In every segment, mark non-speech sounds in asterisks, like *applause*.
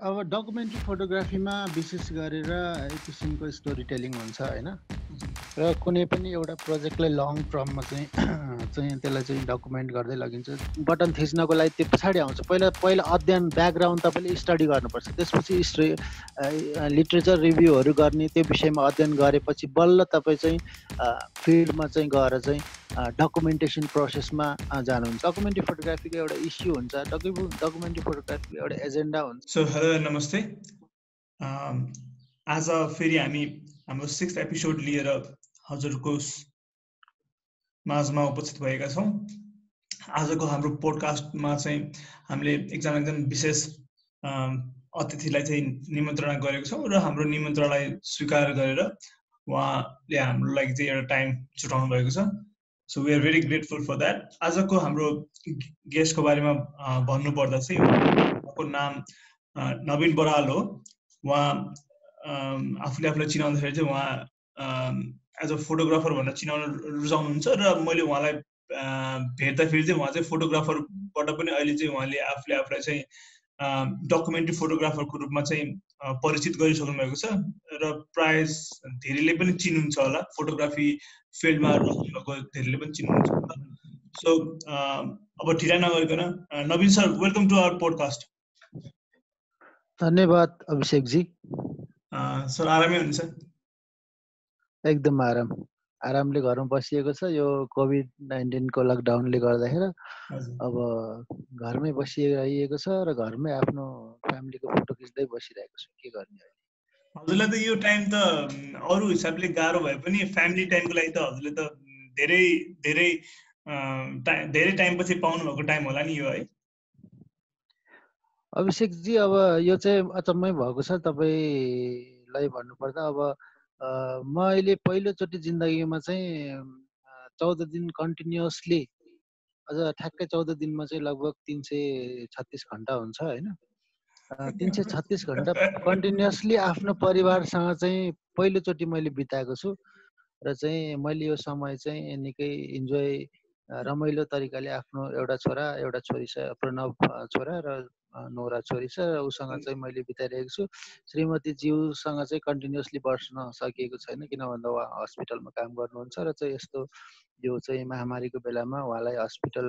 अब डकुमेन्ट्री फोटोग्राफीमा विशेष गरेर एक किसिमको स्टोरी टेलिङ हुन्छ होइन? र कुनै पनि एउटा प्रोजेक्टलाई लङ टर्ममा चाहिँ *clears throat* चाहिँ त्यसलाई चाहिँ डकुमेन्ट गर्दै लगिन्छ। बटन थिच्नको लागि त्यो पछाडि आउँछ। पहिला पहिला अध्ययन ब्याकग्राउन्ड तपाईँले स्टडी गर्नुपर्छ। त्यसपछि हिस्ट्री लिट्रेचर रिभ्यूहरू गर्ने त्यो विषयमा अध्ययन गरेपछि बल्ल तपाईँ चाहिँ फिल्डमा चाहिँ गएर चाहिँ डकुमेन्टेसन प्रोसेसमा जानुहुन्छ। डकुमेन्ट्री फोटोग्राफीको एउटा इस्यु हुन्छ। डकु डकुमेन्ट्री फोटोग्राफीको एउटा एजेन्डा हुन्छ। सो हेलो नमस्ते। आज फेरि हामी हाम्रो सिक्स एपिसोड लिएर हजुरको माझमा उपस्थित भएका छौँ। आजको हाम्रो पोडकास्टमा चाहिँ हामीले एकजना एकदम विशेष अतिथिलाई चाहिँ निमन्त्रणा गरेको छौँ र हाम्रो निमन्त्रणालाई स्वीकार गरेर उहाँले हाम्रो लागि चाहिँ एउटा टाइम छुटाउनु भएको छ। So we are very grateful for that आजको हाम्रो गेस्टको बारेमा भन्नुपर्दा चाहिँ उहाँको नाम नवीन बराल हो। उहाँ आफूले आफूलाई चिनाउँदाखेरि चाहिँ उहाँ एज अ फोटोग्राफर भनेर चिनाउन रुचाउनुहुन्छ र मैले उहाँलाई भेट्दाखेरि चाहिँ उहाँ चाहिँ फोटोग्राफरबाट पनि अहिले चाहिँ उहाँले आफूले आफूलाई चाहिँ डकुमेन्ट्री फोटोग्राफरको रूपमा चाहिँ परिचित गरिसक्नु भएको छ र प्राय धेरैले पनि चिन्नुहुन्छ होला। फोटोग्राफी फिल्डमा भएको धेरैले पनि चिन्नुहुन्छ सो अब ढिला नगरिकन Naveen sir welcome to our podcast धन्यवाद अभिषेकजी। सर आरामै हुनुहुन्छ? एकदम आराम। आरामले घरमा बसिएको छ। यो कोभिड नाइन्टिनको लकडाउनले गर्दाखेरि अब घरमै बसिरहेको छ र घरमै आफ्नो फ्यामिलीको फोटो खिच्दै बसिरहेको छु। के गर्ने हजुरलाई त यो टाइम त अरू हिसाबले गाह्रो भए पनि फ्यामिली टाइमको लागि त हजुरले त धेरै धेरै धेरै टाइमपछि पाउनु भएको टाइम होला नि यो है? अभिषेकजी अब यो चाहिँ अचम्मै भएको छ। तपाईँलाई भन्नुपर्दा अब म अहिले पहिलोचोटि जिन्दगीमा चाहिँ चौध दिन कन्टिन्युसली अझ ठ्याक्कै चौध दिनमा चाहिँ लगभग तिन सय छत्तिस घन्टा हुन्छ होइन? तिन सय छत्तिस घन्टा कन्टिन्युसली आफ्नो परिवारसँग चाहिँ पहिलोचोटि मैले बिताएको छु। र चाहिँ मैले यो समय चाहिँ निकै इन्जोय रमाइलो तरिकाले आफ्नो एउटा छोरा एउटा छोरी छ प्रणव छोरा र नौरा छोरी छ। र उसँग चाहिँ मैले बिताइरहेको छु। श्रीमती ज्यूसँग चाहिँ कन्टिन्युसली बस्न सकिएको छैन किन भन्दा उहाँ हस्पिटलमा काम गर्नुहुन्छ र चाहिँ यस्तो यो चाहिँ महामारीको बेलामा उहाँलाई हस्पिटल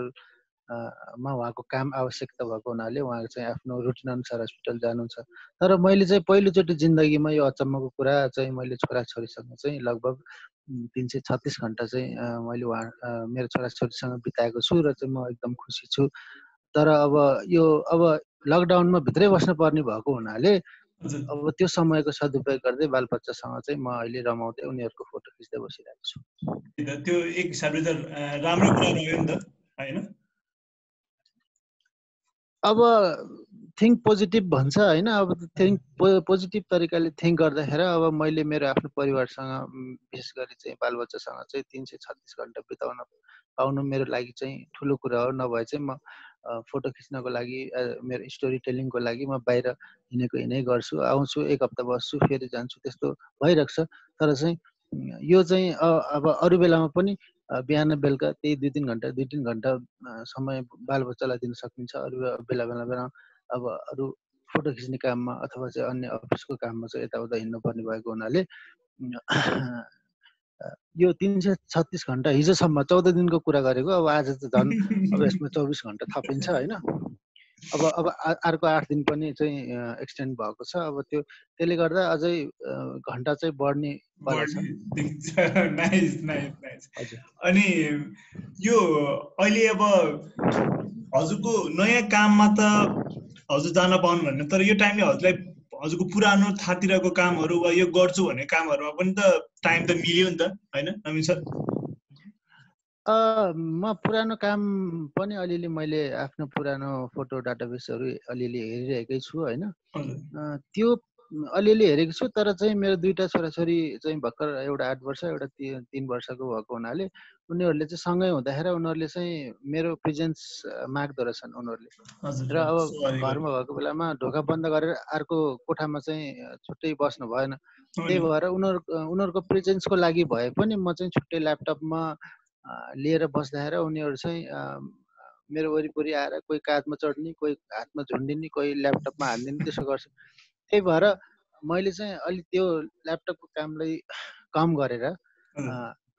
मा उहाँको काम आवश्यकता भएको हुनाले उहाँ चाहिँ आफ्नो रुटिन अनुसार हस्पिटल जानुहुन्छ। तर मैले चाहिँ पहिलोचोटि जिन्दगीमा यो अचम्मको कुरा चाहिँ मैले छोराछोरीसँग चाहिँ लगभग तिन सय छत्तिस घन्टा चाहिँ मैले उहाँ मेरो छोराछोरीसँग बिताएको छु र चाहिँ म एकदम खुसी छु। तर अब यो अब लकडाउनमा भित्रै बस्नुपर्ने भएको हुनाले अब त्यो समयको सदुपयोग गर्दै बालबच्चासँग चाहिँ म अहिले रमाउँदै उनीहरूको फोटो खिच्दै बसिरहेको छु। त्यो एक हिसाबले त राम्रो कुरा रह्यो नि त होइन? अब थिङ्क पोजिटिभ भन्छ होइन अब थिङ्क पोजिटिभ तरिकाले थिङ्क गर्दाखेरि अब मैले मेरो आफ्नो परिवारसँग विशेष गरी चाहिँ बालबच्चासँग चाहिँ तिन सय छत्तिस घन्टा बिताउन पाउनु मेरो लागि चाहिँ ठुलो कुरा हो। नभए चाहिँ म फोटो खिच्नको लागि मेरो स्टोरी टेलिङको लागि म बाहिर हिँडेको हिँडै गर्छु आउँछु एक हप्ता बस्छु फेरि जान्छु त्यस्तो भइरहेको छ। तर चाहिँ यो चाहिँ अब अरू बेलामा पनि बिहान बेलुका त्यही दुई तिन घन्टा दुई तिन घन्टा समय बालबच्चालाई दिन सकिन्छ। अरू बेला बेला बेला अब अरू फोटो खिच्ने काममा अथवा चाहिँ अन्य अफिसको काममा चाहिँ यताउता हिँड्नुपर्ने भएको हुनाले यो तिन सय छत्तिस घन्टा हिजोसम्म चौध दिनको कुरा गरेको अब आज त झन् अब यसमा चौबिस घन्टा थपिन्छ होइन? अब अब अर्को आठ दिन पनि चाहिँ एक्सटेन्ड भएको छ। अब त्यो त्यसले गर्दा अझै घन्टा चाहिँ बढ्ने *laughs* अनि यो अहिले अब हजुरको नयाँ काममा त हजुर जान पाउनु भन्ने तर यो टाइमले हजुरलाई हजुरको पुरानो थाहतिरको कामहरू वा यो गर्छु भन्ने कामहरूमा पनि त टाइम त मिल्यो नि त होइन नवीन सर? म पुरानो काम पनि अलिअलि मैले आफ्नो पुरानो फोटो डाटाबेसहरू अलिअलि हेरिरहेकै छु होइन? त्यो अलिअलि हेरेको छु तर चाहिँ मेरो दुइटा छोराछोरी चाहिँ भर्खर एउटा आठ वर्ष एउटा तिन वर्षको भएको हुनाले उनीहरूले चाहिँ सँगै हुँदाखेरि उनीहरूले चाहिँ मेरो प्रेजेन्स माग्दो रहेछन् उनीहरूले र अब घरमा भएको बेलामा ढोका बन्द गरेर अर्को कोठामा चाहिँ छुट्टै बस्नु भएन। त्यही भएर उनीहरू उनीहरूको प्रेजेन्सको लागि भए पनि म चाहिँ छुट्टै ल्यापटपमा लिएर बस्दाखेरि उनीहरू चाहिँ मेरो वरिपरि आएर कोही काँधमा चढ्ने कोही हातमा झुन्डिने कोही ल्यापटपमा हानिदिने त्यसो गर्छ। त्यही भएर मैले चाहिँ अलिक त्यो ल्यापटपको कामलाई कम गरेर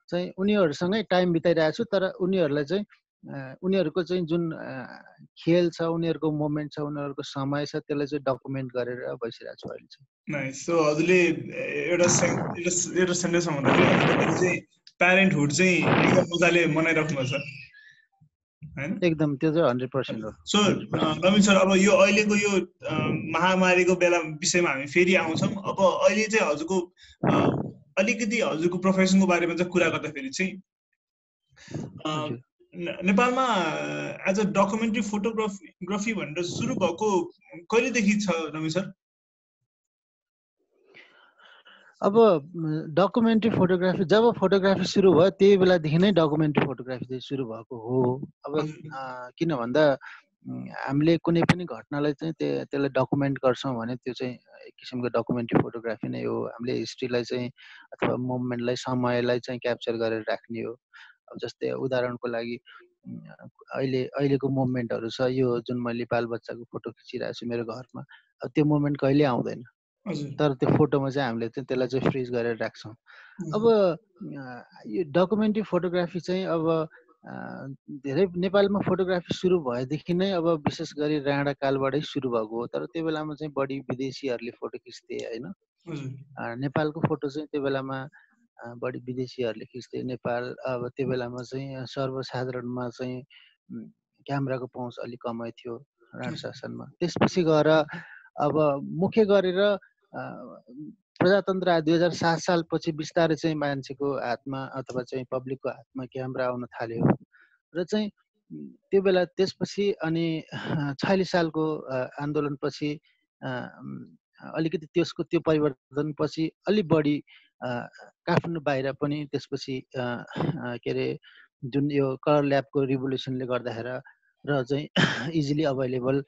चाहिँ उनीहरूसँगै टाइम बिताइरहेको छु तर उनीहरूलाई चाहिँ उनीहरूको चाहिँ जुन खेल छ उनीहरूको मोमेन्ट छ उनीहरूको समय छ त्यसलाई चाहिँ डकुमेन्ट गरेर बसिरहेको छु अहिले चाहिँ। सो हजुरले एउटा एउटा सेन्टेन्समा भन्दाखेरि चाहिँ प्यारेन्टहुड चाहिँ एकदम मजाले मनाइराख्नु छ एकदम त्यो चाहिँ हन्ड्रेड पर्सेन्ट हो। सो नवीन सर अब यो अहिलेको यो महामारीको बेला विषयमा हामी फेरि आउँछौँ। अब अहिले चाहिँ हजुरको अलिकति हजुरको प्रोफेसनको बारेमा चाहिँ कुरा गर्दाखेरि चाहिँ नेपालमा एज अ डकुमेन्ट्री फोटोग्राफी भनेर सुरु भएको कहिलेदेखि छ नवीन सर? अब डकुमेन्ट्री फोटोग्राफी जब फोटोग्राफी सुरु भयो त्यही बेलादेखि नै डकुमेन्ट्री फोटोग्राफी चाहिँ सुरु भएको हो। अब किन भन्दा हामीले कुनै पनि घटनालाई चाहिँ त्यसलाई डकुमेन्ट गर्छौँ भने त्यो चाहिँ एक किसिमको डकुमेन्ट्री फोटोग्राफी नै हो। हामीले हिस्ट्रीलाई चाहिँ अथवा मुभमेन्टलाई समयलाई चाहिँ क्याप्चर गरेर राख्ने हो। अब जस्तै उदाहरणको लागि अहिले अहिलेको मुभमेन्टहरू छ। यो जुन मैले बालबच्चाको फोटो खिचिरहेको छु मेरो घरमा अब त्यो मुभमेन्ट कहिले आउँदैन। तर त्यो फोटोमा चाहिँ हामीले चाहिँ त्यसलाई चाहिँ फ्रिज गरेर राख्छौँ। अब यो डकुमेन्ट्री फोटोग्राफी चाहिँ अब धेरै नेपालमा फोटोग्राफी सुरु भएदेखि नै अब विशेष गरी राणा कालबाटै सुरु भएको हो। तर त्यो बेलामा चाहिँ बढी विदेशीहरूले फोटो खिच्थे होइन? नेपालको फोटो चाहिँ त्यो बेलामा बढी विदेशीहरूले खिच्थे। नेपाल अब त्यो बेलामा चाहिँ सर्वसाधारणमा चाहिँ क्यामेराको पहुँच अलिक कमै थियो राणा शासनमा। त्यसपछि गएर अब मुख्य गरेर प्रजातन्त्र दुई हजार सात सालपछि बिस्तारै चाहिँ मान्छेको हातमा अथवा चाहिँ पब्लिकको हातमा क्यामेरा आउन थाल्यो र चाहिँ त्यो बेला त्यसपछि अनि छयालिस सालको आन्दोलनपछि अलिकति त्यसको त्यो परिवर्तनपछि अलिक बढी काठमाडौँ बाहिर पनि त्यसपछि के अरे जुन यो कलर ल्याबको रिभोल्युसनले गर्दाखेरि र चाहिँ इजिली अभाइलेबल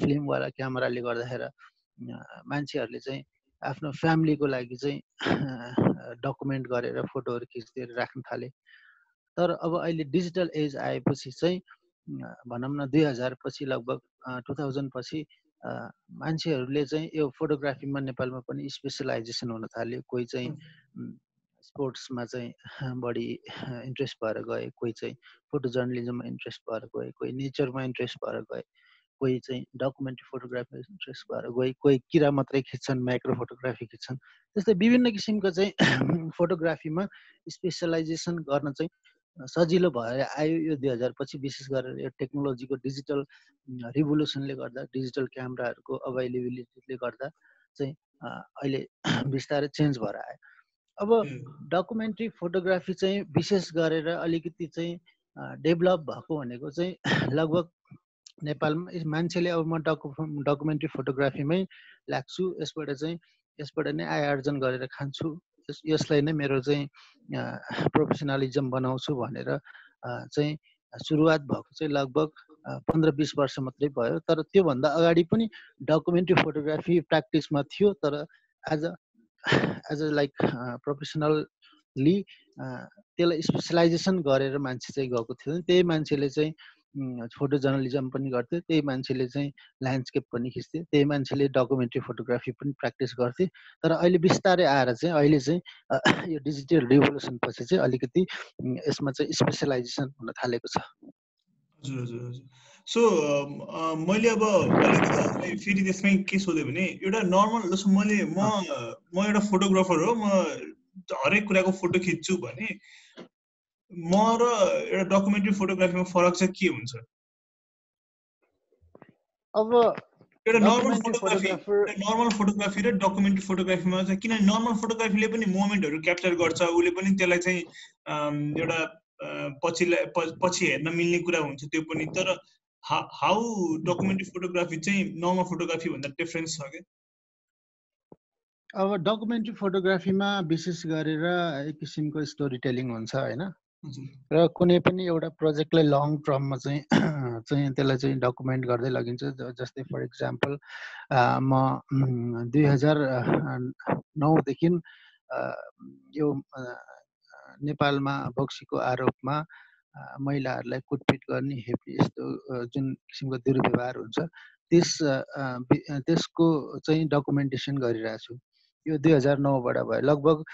फिल्मवाला क्यामेराले गर्दाखेरि मान्छेहरूले चाहिँ आफ्नो फ्यामिलीको लागि चाहिँ *laughs* डकुमेन्ट गरेर फोटोहरू खिच्दै राख्न थाले। तर अब अहिले डिजिटल एज आएपछि चाहिँ भनौँ न दुई हजार पछि लगभग टु थाउजन्ड पछि मान्छेहरूले चाहिँ यो फोटोग्राफीमा नेपालमा पनि स्पेसलाइजेसन हुन थाल्यो। कोही चाहिँ स्पोर्ट्समा चाहिँ बढी इन्ट्रेस्ट भएर गए कोही चाहिँ फोटो जर्नलिजममा इन्ट्रेस्ट भएर गए कोही नेचरमा इन्ट्रेस्ट भएर गए। कोही चाहिँ डकुमेन्ट्री फोटोग्राफीमा इन्ट्रेस्ट भएर गए कोही किरा मात्रै खिच्छन् माइक्रो फोटोग्राफी खिच्छन् त्यस्तै विभिन्न किसिमको चाहिँ *clears throat* फोटोग्राफीमा स्पेसलाइजेसन गर्न चाहिँ सजिलो भएर आयो यो दुई हजार पछि विशेष गरेर यो टेक्नोलोजीको डिजिटल रिभोल्युसनले गर्दा डिजिटल क्यामराहरूको अभाइलेबिलिटीले गर्दा चाहिँ अहिले *clears throat* बिस्तारै चेन्ज भएर आयो। अब डकुमेन्ट्री फोटोग्राफी चाहिँ विशेष गरेर अलिकति चाहिँ डेभलप भएको भनेको चाहिँ *clears throat* लगभग नेपालमा मान्छेले अब म डकु डकुमेन्ट्री फोटोग्राफीमै लाग्छु यसबाट चाहिँ यसबाट नै आय आर्जन गरेर खान्छु यसलाई नै मेरो चाहिँ प्रोफेसनलिजम बनाउँछु भनेर चाहिँ सुरुवात भएको चाहिँ लगभग पन्ध्र बिस वर्ष मात्रै भयो। तर त्योभन्दा अगाडि पनि डकुमेन्ट्री फोटोग्राफी प्र्याक्टिसमा थियो तर as a as a like professionally त्यसलाई स्पेसलाइजेसन गरेर मान्छे चाहिँ गएको थियो त्यही मान्छेले चाहिँ फोटो जर्नलिजम पनि गर्थ्यो त्यही मान्छेले चाहिँ ल्यान्डस्केप पनि खिच्थ्यो त्यही मान्छेले डकुमेन्ट्री फोटोग्राफी पनि प्र्याक्टिस गर्थे। तर अहिले बिस्तारै आएर चाहिँ अहिले चाहिँ यो डिजिटल रिभोल्युसन पछि चाहिँ अलिकति यसमा चाहिँ स्पेसलाइजेसन हुन थालेको छ। हजुर हजुर हजुर। सो मैले अब अलिकति फेरि त्यसमै के सोधेँ भने एउटा नर्मल जस्तो मैले म म एउटा फोटोग्राफर हो म हरेक कुराको फोटो खिच्छु भने म र एउटा डकुमेन्ट्री फोटोग्राफीमा फरक चाहिँ के हुन्छ? अब एउटा नर्मल फोटोग्राफी नर्मल फोटोग्राफी र डकुमेन्ट्री फोटोग्राफीमा चाहिँ किनभने नर्मल फोटोग्राफीले पनि मोमेन्टहरू क्याप्चर गर्छ उसले पनि त्यसलाई चाहिँ एउटा पछिलाई पछि हेर्न मिल्ने कुरा हुन्छ त्यो पनि। तर हाउ डकुमेन्ट्री फोटोग्राफी चाहिँ नर्मल फोटोग्राफी भन्दा डिफरेन्स छ क्या? अब डकुमेन्ट्री फोटोग्राफीमा विशेष गरेर एक किसिमको स्टोरी टेलिङ हुन्छ होइन? र कुनै पनि एउटा प्रोजेक्टलाई लङ टर्ममा चाहिँ *clears throat* चाहिँ त्यसलाई चाहिँ डकुमेन्ट गर्दै लगिन्छ। जस्तै फर इक्जाम्पल म दुई हजार नौदेखि यो नेपालमा बक्सीको आरोपमा महिलाहरूलाई कुटपिट गर्ने हेप्ने यस्तो जुन किसिमको दुर्व्यवहार हुन्छ त्यस त्यसको चाहिँ डकुमेन्टेसन गरिरहेको छु। यो दुई हजार नौबाट भयो। लगभग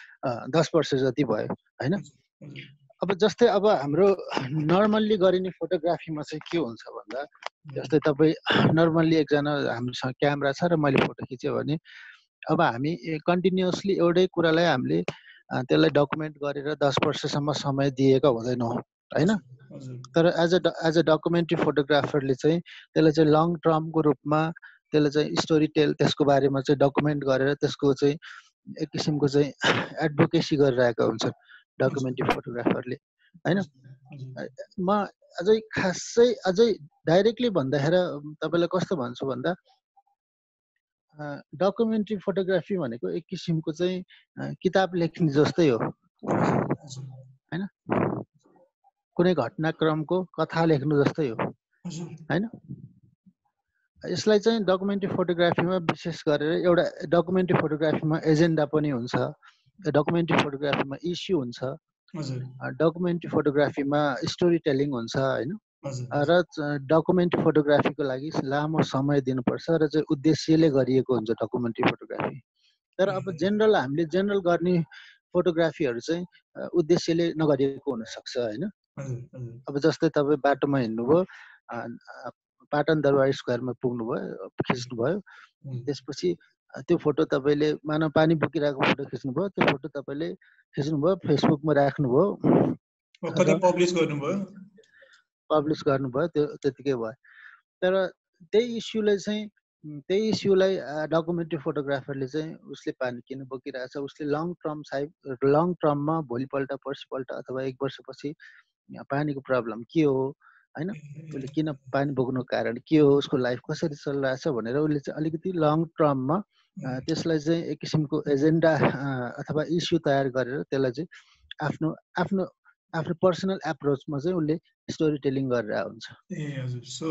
दस वर्ष जति भयो होइन? अब जस्तै अब हाम्रो नर्मल्ली गरिने फोटोग्राफीमा चाहिँ के हुन्छ भन्दा जस्तै तपाईँ नर्मल्ली एकजना हामीसँग क्यामेरा छ र मैले फोटो खिचेँ भने अब हामी कन्टिन्युसली एउटै कुरालाई हामीले त्यसलाई डकुमेन्ट गरेर दस वर्षसम्म समय दिएका हुँदैनौँ होइन? तर as a as a documentary फोटोग्राफरले चाहिँ त्यसलाई चाहिँ लङ टर्मको रूपमा त्यसलाई चाहिँ स्टोरी टेल त्यसको बारेमा चाहिँ डकुमेन्ट गरेर त्यसको चाहिँ एक किसिमको चाहिँ एडभोकेसी गरिरहेका हुन्छन्। डकुमेन्ट्री फोटोग्राफरले होइन? म अझै खासै अझै डाइरेक्टली भन्दाखेरि तपाईँलाई कस्तो भन्छु भन्दा डकुमेन्ट्री फोटोग्राफी भनेको एक किसिमको चाहिँ किताब लेख्ने जस्तै हो। होइन? कुनै घटनाक्रमको कथा लेख्नु जस्तै हो। होइन? यसलाई चाहिँ डकुमेन्ट्री फोटोग्राफीमा विशेष गरेर एउटा डकुमेन्ट्री फोटोग्राफीमा एजेन्डा पनि हुन्छ। डकुमेन्ट्री फोटोग्राफीमा इस्यु हुन्छ। डकुमेन्ट्री फोटोग्राफीमा स्टोरी टेलिङ हुन्छ होइन? र डकुमेन्ट्री फोटोग्राफीको लागि लामो समय दिनुपर्छ र चाहिँ उद्देश्यले गरिएको हुन्छ डकुमेन्ट्री फोटोग्राफी तर अब जेनरल हामीले जेनरल गर्ने फोटोग्राफीहरू चाहिँ उद्देश्यले नगरिएको हुनसक्छ होइन? अब जस्तै तपाईँ बाटोमा हिँड्नुभयो पाटन दरबार स्क्वायरमा पुग्नुभयो खिच्नुभयो त्यसपछि त्यो फोटो तपाईँले मानव पानी बोकिरहेको फोटो खिच्नुभयो त्यो फोटो तपाईँले खिच्नुभयो फेसबुकमा राख्नुभयो। पब्लिस गर्नुभयो? पब्लिस गर्नुभयो त्यो त्यतिकै भयो। तर त्यही इस्युलाई चाहिँ त्यही इस्युलाई डकुमेन्ट्री फोटोग्राफरले चाहिँ उसले पानी किन बोकिरहेछ उसले लङ टर्म साइड लङ टर्ममा भोलिपल्ट पर्सिपल्ट अथवा एक वर्षपछि पानीको प्रब्लम के हो? होइन? उसले किन पानी बोक्नुको कारण के हो? उसको लाइफ कसरी चलिरहेछ भनेर उसले चाहिँ अलिकति लङ टर्ममा त्यसलाई चाहिँ एक किसिमको एजेन्डा अथवा इस्यु तयार गरेर त्यसलाई चाहिँ आफ्नो आफ्नो आफ्नो पर्सनल एप्रोचमा चाहिँ उसले स्टोरी टेलिङ गरेर हुन्छ ए हजुर। सो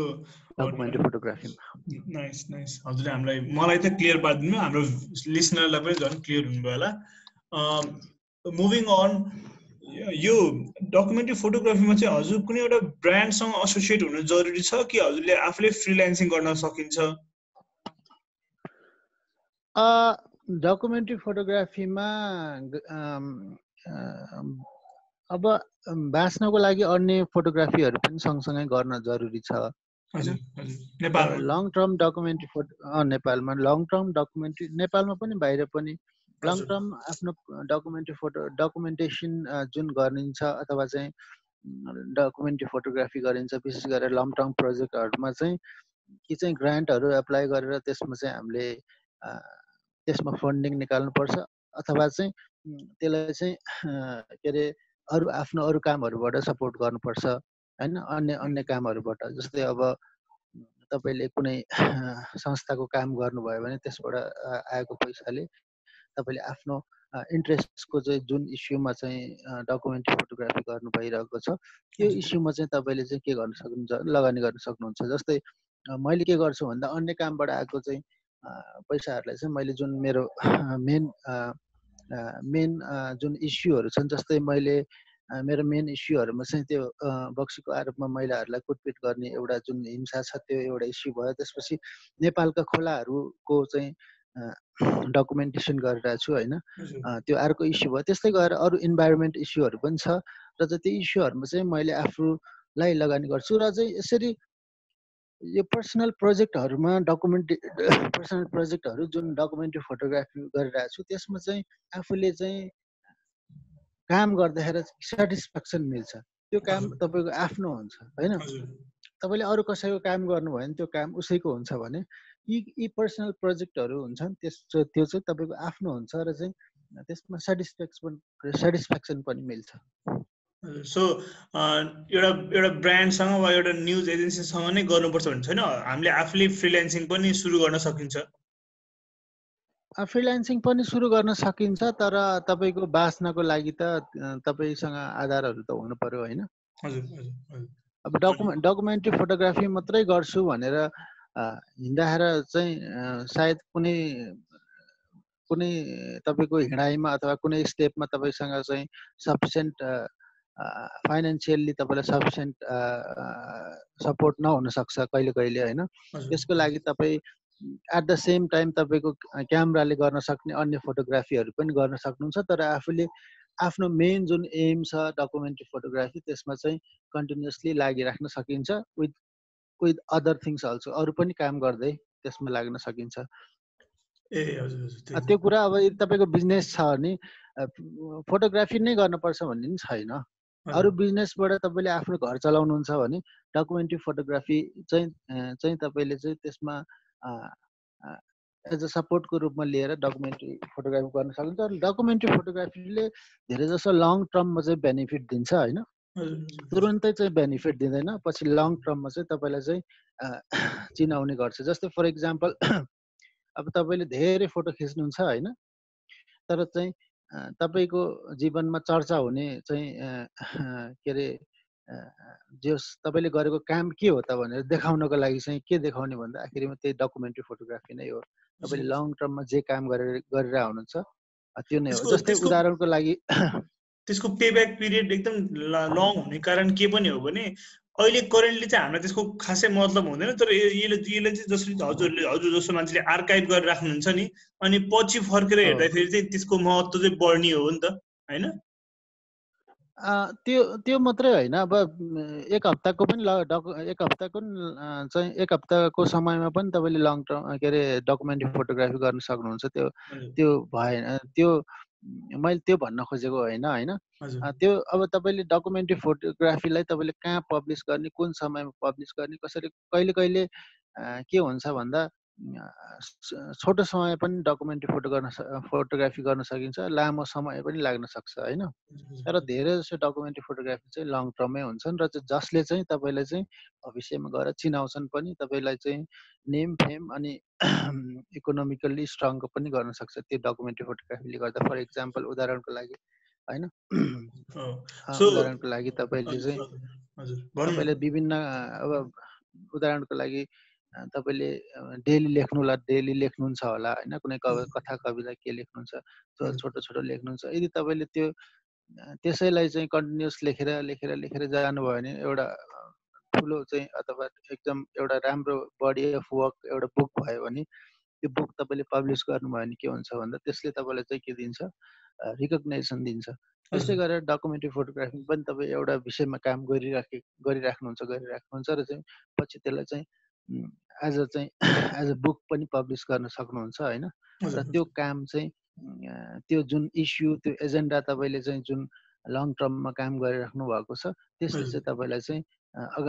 डकुमेन्ट्री फोटोग्राफीमा। नाइस नाइस हजुरले हामीलाई मलाई त क्लियर पारिदिनु हाम्रो लिसनरलाई पनि झन् क्लियर हुनुभयो होला। मुभिङ अन यो डकुमेन्ट्री फोटोग्राफीमा चाहिँ हजुर कुनै एउटा ब्रान्डसँग एसोसिएट हुनु जरुरी छ कि हजुरले आफूले फ्रिल्यान्सिङ गर्न सकिन्छ? डकुमेन्ट्री फोटोग्राफीमा अब बाँच्नको लागि अन्य फोटोग्राफीहरू पनि सँगसँगै गर्न जरुरी छ। लङ टर्म डकुमेन्ट्री फोटो नेपालमा लङ टर्म डकुमेन्ट्री नेपालमा पनि बाहिर पनि लङ टर्म आफ्नो डकुमेन्ट्री फोटो डकुमेन्टेसन जुन गरिन्छ अथवा चाहिँ डकुमेन्ट्री फोटोग्राफी गरिन्छ विशेष गरेर लङ टर्म प्रोजेक्टहरूमा चाहिँ कि चाहिँ ग्रान्टहरू एप्लाई गरेर त्यसमा चाहिँ हामीले त्यसमा फन्डिङ निकाल्नुपर्छ अथवा चाहिँ त्यसलाई चाहिँ के अरे अरू आफ्नो अरू कामहरूबाट सपोर्ट गर्नुपर्छ होइन? अन्य अन्य कामहरूबाट। जस्तै अब तपाईँले कुनै संस्थाको काम गर्नुभयो भने त्यसबाट आएको पैसाले तपाईँले आफ्नो इन्ट्रेस्टको चाहिँ जुन इस्युमा चाहिँ डकुमेन्ट्री फोटोग्राफी गर्नु भइरहेको छ त्यो इस्युमा चाहिँ तपाईँले चाहिँ के गर्न सक्नुहुन्छ लगानी गर्न सक्नुहुन्छ? जस्तै मैले के गर्छु भन्दा अन्य कामबाट आएको चाहिँ पैसाहरूलाई चाहिँ मैले जुन मेरो मेन मेन जुन इस्युहरू छन् जस्तै मैले मेरो मेन इस्युहरूमा चाहिँ त्यो बक्सीको आरोपमा महिलाहरूलाई कुटपिट गर्ने एउटा जुन हिंसा छ त्यो एउटा इस्यु भयो। त्यसपछि नेपालका खोलाहरूको चाहिँ डकुमेन्टेसन गरिरहेको छु होइन। त्यो अर्को इस्यु भयो। त्यस्तै गरेर अरू इन्भाइरोमेन्ट इस्युहरू पनि छ। र चाहिँ त्यो इस्युहरूमा चाहिँ मैले आफूलाई लगानी गर्छु। र चाहिँ यसरी यो पर्सनल प्रोजेक्टहरूमा डकुमेन्टे पर्सनल प्रोजेक्टहरू जुन डकुमेन्ट्री फोटोग्राफी गरिरहेको छु त्यसमा चाहिँ आफूले चाहिँ काम गर्दाखेरि सेटिस्फ्याक्सन मिल्छ। त्यो काम तपाईँको आफ्नो हुन्छ होइन? तपाईँले अरू कसैको काम गर्नुभयो भने त्यो काम उसैको हुन्छ भने यी यी पर्सनल प्रोजेक्टहरू हुन्छन् त्यस त्यो चाहिँ तपाईँको आफ्नो हुन्छ र चाहिँ त्यसमा सेटिस्फ्याक्सन सेटिस्फ्याक्सन पनि मिल्छ। सो एउटा एउटा ब्रान्डसँग वा एउटा न्युज एजेन्सीसँग नै गर्नुपर्छ भन्ने छैन? हामीले आफूले फ्रिल्यान्सिङ पनि सुरु गर्न सकिन्छ। फ्रिल्यान्सिङ पनि सुरु गर्न सकिन्छ तर तपाईँको बाँच्नको लागि त तपाईँसँग आधारहरू त हुनु पर्यो होइन? अब डकुमेन्ट डकुमेन्ट्री फोटोग्राफी मात्रै गर्छु भनेर हिँड्दाखेरि चाहिँ सायद कुनै कुनै तपाईँको हिँडाइमा अथवा कुनै स्टेपमा तपाईँसँग चाहिँ सफिसियन्ट फाइनेन्सियल्ली तपाईँलाई सफिसियन्ट सपोर्ट नहुनसक्छ कहिले कहिले होइन? त्यसको लागि तपाईँ एट द सेम टाइम तपाईँको क्यामराले गर्न सक्ने अन्य फोटोग्राफीहरू पनि गर्न सक्नुहुन्छ तर आफूले आफ्नो मेन जुन एम छ डकुमेन्ट्री फोटोग्राफी त्यसमा चाहिँ कन्टिन्युसली लागिराख्न सकिन्छ with with other things also अरू पनि काम गर्दै त्यसमा लाग्न सकिन्छ। ए हजुर त्यो कुरा अब तपाईँको बिजनेस छ भने फोटोग्राफी नै गर्नुपर्छ भन्ने पनि छैन। अरू बिजनेसबाट तपाईँले आफ्नो घर चलाउनुहुन्छ भने डकुमेन्ट्री फोटोग्राफी चाहिँ चाहिँ तपाईँले चाहिँ त्यसमा एज अ सपोर्टको रूपमा लिएर डकुमेन्ट्री फोटोग्राफी गर्न सक्नुहुन्छ डकुमेन्ट्री फोटोग्राफीले धेरै जसो लङ टर्ममा चाहिँ बेनिफिट दिन्छ होइन? तुरुन्तै चाहिँ बेनिफिट दिँदैन पछि लङ टर्ममा चाहिँ तपाईँलाई चाहिँ चिनाउने गर्छ। जस्तै फर इक्जाम्पल अब तपाईँले धेरै फोटो खिच्नुहुन्छ होइन? तर चाहिँ तपाईँको जीवनमा चर्चा हुने चाहिँ *laughs* के अरे जस तपाईँले गरेको काम के हो त भनेर देखाउनको लागि चाहिँ के देखाउने भन्दा आखिरमा त्यही डकुमेन्ट्री फोटोग्राफी नै हो। तपाईँले लङ टर्ममा जे काम गरेर गरेर हुनुहुन्छ त्यो नै हो। जस्तै उदाहरणको लागि त्यसको पेब्याक पिरियड एकदम लङ हुने कारण के पनि हो भने अहिले करेन्टली चाहिँ हामीलाई त्यसको खासै मतलब हुँदैन तर यसले यसले चाहिँ जसरी हजुरले हजुर जस्तो मान्छेले आर्काइभ गरेर राख्नुहुन्छ नि अनि पछि फर्केर हेर्दाखेरि चाहिँ त्यसको महत्त्व चाहिँ बढ्ने हो नि त होइन? त्यो त्यो मात्रै होइन अब एक हप्ताको पनि ल एक हप्ताको चाहिँ एक हप्ताको समयमा पनि तपाईँले लङ टर्म के अरे डकुमेन्ट्री फोटोग्राफी गर्न सक्नुहुन्छ त्यो त्यो भएन त्यो मैले त्यो भन्न खोजेको होइन होइन। त्यो अब तपाईँले डकुमेन्ट्री फोटोग्राफीलाई तपाईँले कहाँ पब्लिस गर्ने कुन समयमा पब्लिस गर्ने कसरी कहिले कहिले के हुन्छ भन्दा छोटो समय पनि डकुमेन्ट्री फोटो गर्न फोटोग्राफी गर्न सकिन्छ लामो समय पनि लाग्न सक्छ होइन? तर धेरै जस्तो डकुमेन्ट्री फोटोग्राफी चाहिँ लङ टर्ममै हुन्छन् र जसले चाहिँ तपाईँलाई चाहिँ भविष्यमा गएर चिनाउँछन् पनि तपाईँलाई चाहिँ नेम फेम अनि *clears throat* इकोनोमिकल्ली स्ट्रङको पनि गर्न सक्छ त्यो डकुमेन्ट्री फोटोग्राफीले गर्दा। फर इक्जाम्पल उदाहरणको लागि होइन? उदाहरणको लागि तपाईँले चाहिँ तपाईँले विभिन्न अब उदाहरणको लागि तपाईँले डेली लेख्नुलाई डेली लेख्नुहुन्छ होला होइन? कुनै कथा कविता के लेख्नुहुन्छ छोटो छोटो लेख्नुहुन्छ। यदि तपाईँले त्यो त्यसैलाई चाहिँ कन्टिन्युस लेखेर लेखेर लेखेर जानुभयो भने एउटा ठुलो चाहिँ अथवा एकदम एउटा राम्रो बडी अफ वर्क एउटा बुक भयो भने त्यो बुक तपाईँले पब्लिस गर्नुभयो भने के हुन्छ भन्दा त्यसले तपाईँलाई चाहिँ के दिन्छ? रिकग्नाइजेसन दिन्छ। त्यस्तै गरेर डकुमेन्ट्री फोटोग्राफी पनि तपाईँ एउटा विषयमा काम गरिराखे गरिराख्नुहुन्छ गरिराख्नुहुन्छ र चाहिँ पछि त्यसलाई चाहिँ एज अ चाहिँ एज अ बुक पनि पब्लिस गर्न सक्नुहुन्छ होइन? र त्यो काम चाहिँ त्यो जुन इस्यु त्यो एजेन्डा तपाईँले चाहिँ जुन लङ टर्ममा काम गरिराख्नु भएको छ त्यसले चाहिँ तपाईँलाई चाहिँ अग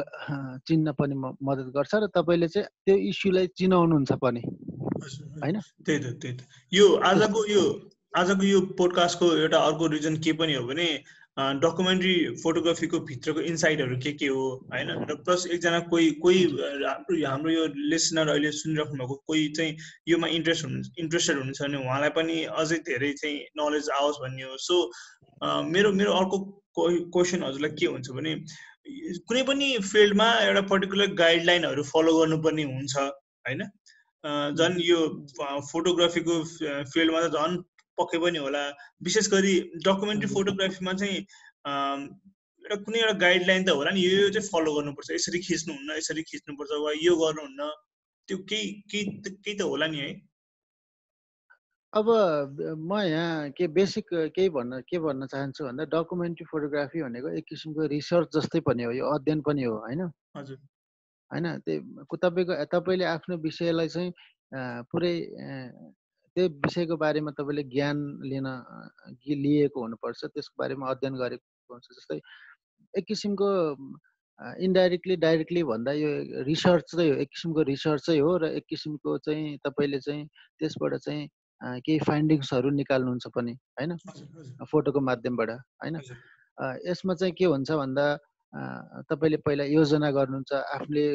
चिन्न पनि मद्दत गर्छ र तपाईँले चाहिँ त्यो इस्युलाई चिनाउनुहुन्छ पनि होइन? त्यही त त्यही त। यो आजको यो आजको यो पोडकास्टको एउटा अर्को रिजन के पनि हो भने डकुमेन्ट्री फोटोग्राफीको भित्रको इन्साइटहरू के के हो होइन? र प्लस एकजना कोही कोही हाम्रो हाम्रो यो लिसनर अहिले सुनिराख्नु भएको कोही चाहिँ योमा इन्ट्रेस्ट हुनु इन्ट्रेस्टेड हुनुहुन्छ भने उहाँलाई पनि अझै धेरै चाहिँ नलेज आओस् भन्ने हो। सो मेरो मेरो अर्को क्वेसन हजुरलाई के हुन्छ भने कुनै पनि फिल्डमा एउटा पर्टिकुलर गाइडलाइनहरू फलो गर्नुपर्ने हुन्छ होइन? झन् यो फोटोग्राफीको फिल्डमा त झन् पक्कै पनि होला। विशेष गरी डकुमेन्ट्री फोटोग्राफीमा चाहिँ एउटा कुनै एउटा गाइडलाइन त होला नि यो चाहिँ फलो गर्नुपर्छ। यसरी खिच्नुहुन्न यसरी खिच्नुपर्छ वा यो गर्नुहुन्न त्यो केही केही केही त होला नि है। अब म यहाँ के बेसिक केही भन्न के भन्न चाहन्छु भन्दा डकुमेन्ट्री फोटोग्राफी भनेको एक किसिमको रिसर्च जस्तै पनि हो यो अध्ययन पनि हो होइन? हजुर। होइन? त्यो तपाईँको तपाईँले आफ्नो विषयलाई चाहिँ पुरै त्यो विषयको बारेमा तपाईँले ज्ञान लिन लिएको हुनुपर्छ त्यसको बारेमा अध्ययन गरेको हुन्छ। जस्तै एक किसिमको इन्डाइरेक्टली डाइरेक्टली भन्दा यो रिसर्च चाहिँ हो। एक किसिमको रिसर्चै हो र एक किसिमको चाहिँ तपाईँले चाहिँ त्यसबाट चाहिँ केही फाइन्डिङ्सहरू निकाल्नुहुन्छ पनि होइन? फोटोको माध्यमबाट होइन? यसमा चाहिँ के हुन्छ भन्दा तपाईँले पहिला योजना गर्नुहुन्छ आफूले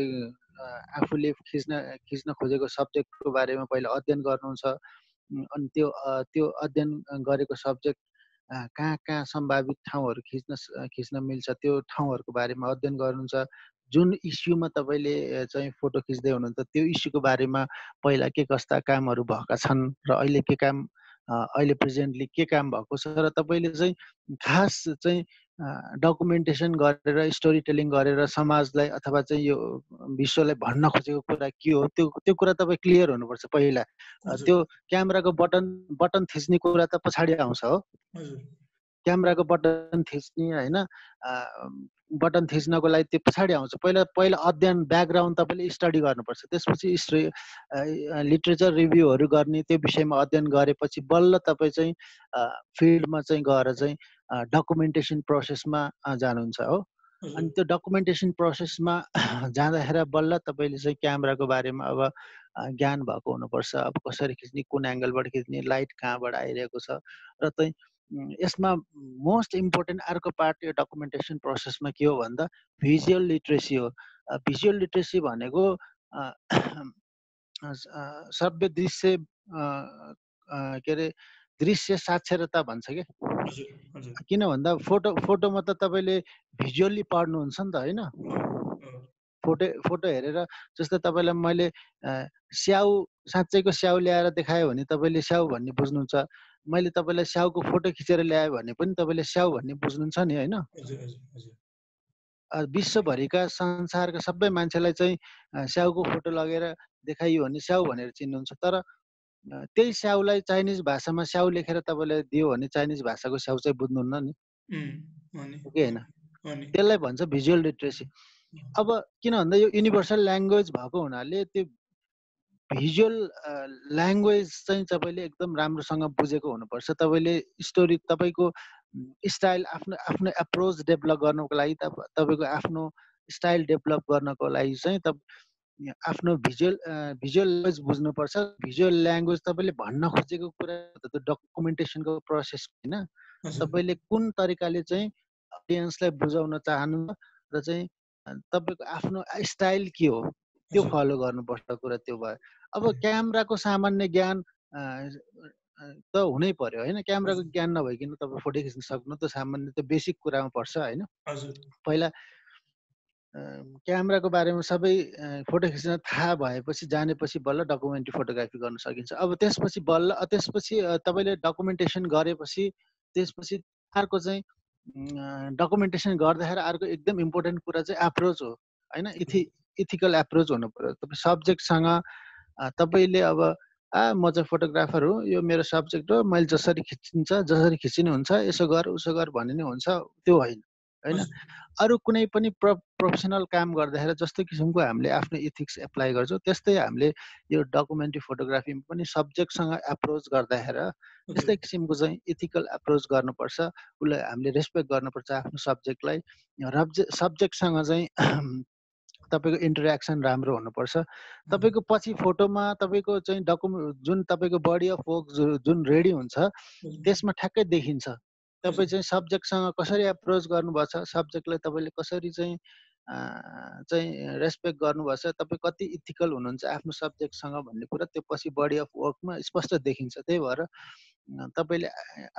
आफूले खिच्न खिच्न खोजेको सब्जेक्टको बारेमा पहिला अध्ययन गर्नुहुन्छ। अनि त्यो त्यो अध्ययन गरेको सब्जेक्ट कहाँ कहाँ सम्भावित ठाउँहरू खिच्न खिच्न मिल्छ त्यो ठाउँहरूको बारेमा अध्ययन गर्नुहुन्छ। जुन इस्युमा तपाईँले चाहिँ फोटो खिच्दै हुनुहुन्छ त्यो इस्युको बारेमा पहिला के कस्ता कामहरू भएका छन् र अहिले के काम अहिले प्रेजेन्टली के काम भएको छ? र तपाईँले चाहिँ खास चाहिँ डकुमेन्टेसन गरेर स्टोरी टेलिङ गरेर समाजलाई अथवा चाहिँ यो विश्वलाई भन्न खोजेको कुरा के हो त्यो त्यो कुरा तपाईँ क्लियर हुनुपर्छ पहिला। त्यो क्यामेराको बटन बटन थिच्ने कुरा त पछाडि आउँछ हो। क्यामेराको बटन थिच्ने होइन बटन थिच्नको लागि त्यो पछाडि आउँछ। पहिला पहिला अध्ययन ब्याकग्राउन्ड तपाईँले स्टडी गर्नुपर्छ। त्यसपछि लिट्रेचर रिभ्यूहरू गर्ने त्यो विषयमा अध्ययन गरेपछि बल्ल तपाईँ चाहिँ फिल्डमा चाहिँ गएर चाहिँ डकुमेन्टेसन प्रोसेसमा जानुहुन्छ हो। अनि त्यो डकुमेन्टेसन प्रोसेसमा *clears throat* जाँदाखेरि बल्ल तपाईँले चाहिँ क्यामेराको बारेमा अब ज्ञान भएको हुनुपर्छ। अब कसरी खिच्ने कुन एङ्गलबाट खिच्ने लाइट कहाँबाट आइरहेको छ? र चाहिँ यसमा मोस्ट इम्पोर्टेन्ट अर्को पार्ट यो डकुमेन्टेसन प्रोसेसमा के हो भन्दा भिजुअल लिट्रेसी हो। भिजुअल लिट्रेसी भनेको *clears throat* सभ्य दृश्य के अरे दृश्य साक्षरता भन्छ कि किन भन्दा फोटो फोटोमा त तपाईँले भिजुअल्ली पढ्नुहुन्छ नि त होइन? फोटो फोटो हेरेर जस्तै तपाईँलाई मैले स्याउ साँच्चैको स्याउ ल्याएर देखायो भने तपाईँले स्याउ भन्ने बुझ्नुहुन्छ। मैले तपाईँलाई स्याउको फोटो खिचेर ल्याएँ भने पनि तपाईँले स्याउ भन्ने बुझ्नुहुन्छ नि होइन? विश्वभरिका संसारका सबै मान्छेलाई चाहिँ स्याउको फोटो लगेर देखाइयो भने स्याउ भनेर चिन्नुहुन्छ। तर त्यही स्याउलाई चाइनिज भाषामा स्याउ लेखेर तपाईँले दियो भने चाइनिज भाषाको स्याउ चाहिँ बुझ्नुहुन्न नि। कि होइन? त्यसलाई भन्छ भिजुअल लिट्रेसी अब किन भन्दा यो युनिभर्सल ल्याङ्ग्वेज भएको हुनाले त्यो भिजुअल ल्याङ्ग्वेज चाहिँ तपाईँले एकदम राम्रोसँग बुझेको हुनुपर्छ। तपाईँले स्टोरी तपाईँको स्टाइल आफ्नो आफ्नो एप्रोच डेभलप गर्नको लागि तपाईँको आफ्नो स्टाइल डेभलप गर्नको लागि चाहिँ आफ्नो भिजुअल भिजुअल ल्याङ्ग्वेज बुझ्नुपर्छ। भिजुअल ल्याङ्ग्वेज तपाईँले भन्न खोजेको कुरा त्यो डकुमेन्टेसनको प्रोसेस होइन। तपाईँले कुन तरिकाले चाहिँ अडियन्सलाई बुझाउन चाहनु र चाहिँ तपाईँको आफ्नो स्टाइल के हो त्यो फलो गर्नुपर्छ कुरा त्यो भयो अब क्यामेराको सामान्य ज्ञान त हुनै पर्यो होइन। क्यामेराको ज्ञान नभइकन तपाईँ फोटो खिच्न सक्नु त सामान्य त बेसिक कुरामा पर्छ होइन। पहिला क्यामेराको बारेमा सबै फोटो खिच्न थाहा भएपछि जानेपछि बल्ल डकुमेन्ट्री फोटोग्राफी गर्न सकिन्छ। अब त्यसपछि बल्ल त्यसपछि तपाईँले डकुमेन्टेसन गरेपछि त्यसपछि अर्को चाहिँ डकुमेन्टेसन गर्दाखेरि अर्को एकदम इम्पोर्टेन्ट कुरा चाहिँ एप्रोच हो होइन? इथि इथिकल एप्रोच हुनु पऱ्यो। तपाईँ सब्जेक्टसँग तपाईँले अब आ म चाहिँ फोटोग्राफर हो यो मेरो सब्जेक्ट हो मैले जसरी खिचिन्छ जसरी खिचिनु हुन्छ यसो गर उसो गर भन्ने नै हुन्छ त्यो होइन। होइन? अरू कुनै पनि प्र प्रोफेसनल काम गर्दाखेरि जस्तो किसिमको हामीले आफ्नो इथिक्स एप्लाई गर्छौँ त्यस्तै हामीले यो डकुमेन्ट्री फोटोग्राफीमा पनि सब्जेक्टसँग एप्रोच गर्दाखेरि त्यस्तै किसिमको चाहिँ इथिकल एप्रोच गर्नुपर्छ। उसलाई हामीले रेस्पेक्ट गर्नुपर्छ आफ्नो सब्जेक्टलाई। सब्जेक्टसँग चाहिँ *clears throat* तपाईँको इन्टरेक्सन राम्रो हुनुपर्छ। तपाईँको पछि फोटोमा तपाईँको चाहिँ डकुमेन्ट जुन तपाईँको बडी अफ वर्क जुन रेडी हुन्छ त्यसमा ठ्याक्कै देखिन्छ। तपाईँ चाहिँ सब्जेक्टसँग कसरी एप्रोच गर्नुभएको छ सब्जेक्टलाई तपाईँले कसरी चाहिँ चाहिँ रेस्पेक्ट गर्नुभएछ? तपाईँ कति इथिकल हुनुहुन्छ आफ्नो सब्जेक्टसँग भन्ने कुरा? त्यो पछि बडी अफ वर्कमा स्पष्ट देखिन्छ। त्यही भएर तपाईँले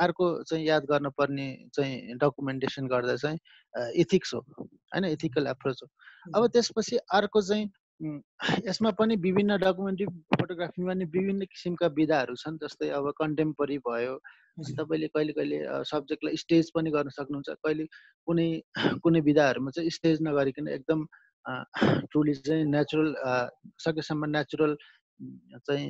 अर्को चाहिँ याद गर्नुपर्ने चाहिँ डकुमेन्टेसन गर्दा चाहिँ इथिक्स हो। होइन इथिकल एप्रोच हो। अब त्यसपछि अर्को चाहिँ यसमा पनि विभिन्न डकुमेन्ट्री फोटोग्राफीमा नि विभिन्न किसिमका विधाहरू छन् जस्तै अब कन्टेम्पोरी भयो तपाईँले कहिले कहिले सब्जेक्टलाई स्टेज पनि गर्न सक्नुहुन्छ कहिले कुनै कुनै विधाहरूमा चाहिँ स्टेज नगरिकन एकदम ट्रुली चाहिँ नेचुरल सकेसम्म नेचुरल चाहिँ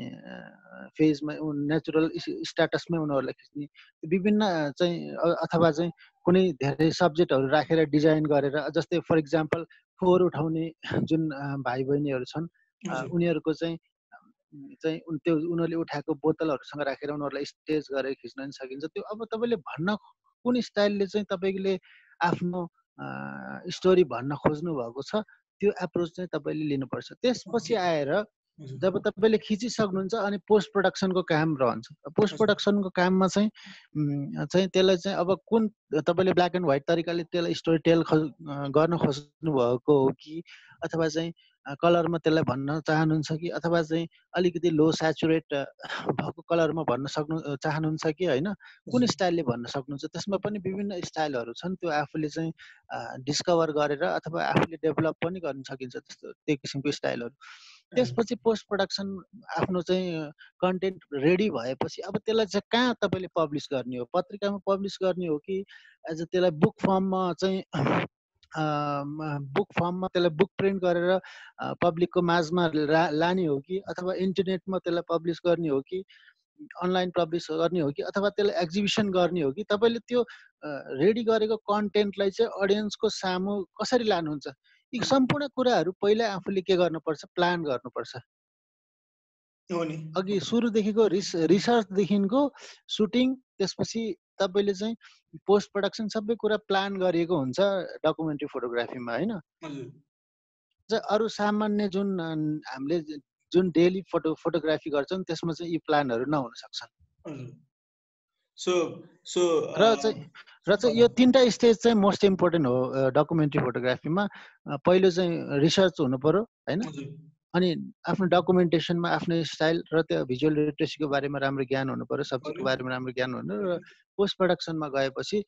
फेजमा नेचुरल स्ट्याटसमै उनीहरूलाई खिच्ने विभिन्न चाहिँ अथवा चाहिँ कुनै धेरै सब्जेक्टहरू राखेर डिजाइन गरेर जस्तै फर इक्जाम्पल फोहोर उठाउने जुन भाइ बहिनीहरू छन् उनीहरूको चाहिँ चाहिँ त्यो उनीहरूले उठाएको बोतलहरूसँग राखेर उनीहरूलाई स्टेज गरेर खिच्न पनि सकिन्छ। त्यो अब तपाईँले भन्न कुन स्टाइलले चाहिँ तपाईँले आफ्नो स्टोरी भन्न खोज्नु भएको छ त्यो एप्रोच चाहिँ तपाईँले लिनुपर्छ। त्यसपछि आएर जब तपाईँले खिचिसक्नुहुन्छ अनि पोस्ट प्रडक्सनको काम रहन्छ। पोस्ट प्रडक्सनको काममा चाहिँ चाहिँ त्यसलाई चाहिँ अब कुन तपाईँले ब्ल्याक एन्ड व्हाइट तरिकाले त्यसलाई स्टोरी टेल गर्न खोज्नु भएको हो कि अथवा चाहिँ कलरमा त्यसलाई भन्न चाहनुहुन्छ कि अथवा चाहिँ अलिकति लो सेचुरेट भएको कलरमा भन्न सक्नु चाहनुहुन्छ कि होइन? कुन स्टाइलले भन्न सक्नुहुन्छ? त्यसमा पनि विभिन्न स्टाइलहरू छन्। त्यो आफूले चाहिँ डिस्कभर गरेर अथवा आफूले डेभलप पनि गर्न सकिन्छ त्यस्तो त्यो किसिमको स्टाइलहरू त्यसपछि पोस्ट प्रडक्सन आफ्नो चाहिँ कन्टेन्ट रेडी भएपछि अब त्यसलाई चाहिँ कहाँ तपाईँले पब्लिस गर्ने हो? पत्रिकामा पब्लिस गर्ने हो कि एज अ त्यसलाई बुक फर्ममा चाहिँ बुक फर्ममा त्यसलाई बुक प्रिन्ट गरेर पब्लिकको माझमा लाने हो कि अथवा इन्टरनेटमा त्यसलाई पब्लिस गर्ने हो कि अनलाइन पब्लिस गर्ने हो कि अथवा त्यसलाई एक्जिबिसन गर्ने हो कि? तपाईँले त्यो रेडी गरेको कन्टेन्टलाई चाहिँ अडियन्सको सामु कसरी लानुहुन्छ? यी सम्पूर्ण कुराहरू पहिल्यै आफूले के गर्नुपर्छ? प्लान गर्नुपर्छ। अघि सुरुदेखिको रिस रिसर्चदेखिको सुटिङ त्यसपछि तपाईँले चाहिँ पोस्ट प्रडक्सन सबै कुरा प्लान गरिएको हुन्छ डकुमेन्ट्री फोटोग्राफीमा होइन? अरू सामान्य जुन हामीले जुन डेली फोटो फोटोग्राफी गर्छौँ त्यसमा चाहिँ यी प्लानहरू नहुन सक्छन्। सो सो र चाहिँ र चाहिँ यो तिनवटा स्टेज चाहिँ मोस्ट इम्पोर्टेन्ट हो डकुमेन्ट्री फोटोग्राफीमा पहिलो चाहिँ रिसर्च हुनु पऱ्यो होइन? अनि आफ्नो डकुमेन्टेसनमा आफ्नो स्टाइल र त्यो भिजुअल लिटरेसीको बारेमा राम्रो ज्ञान हुनु पऱ्यो सब्जेक्टको बारेमा राम्रो ज्ञान हुनु र पोस्ट प्रडक्सनमा गएपछि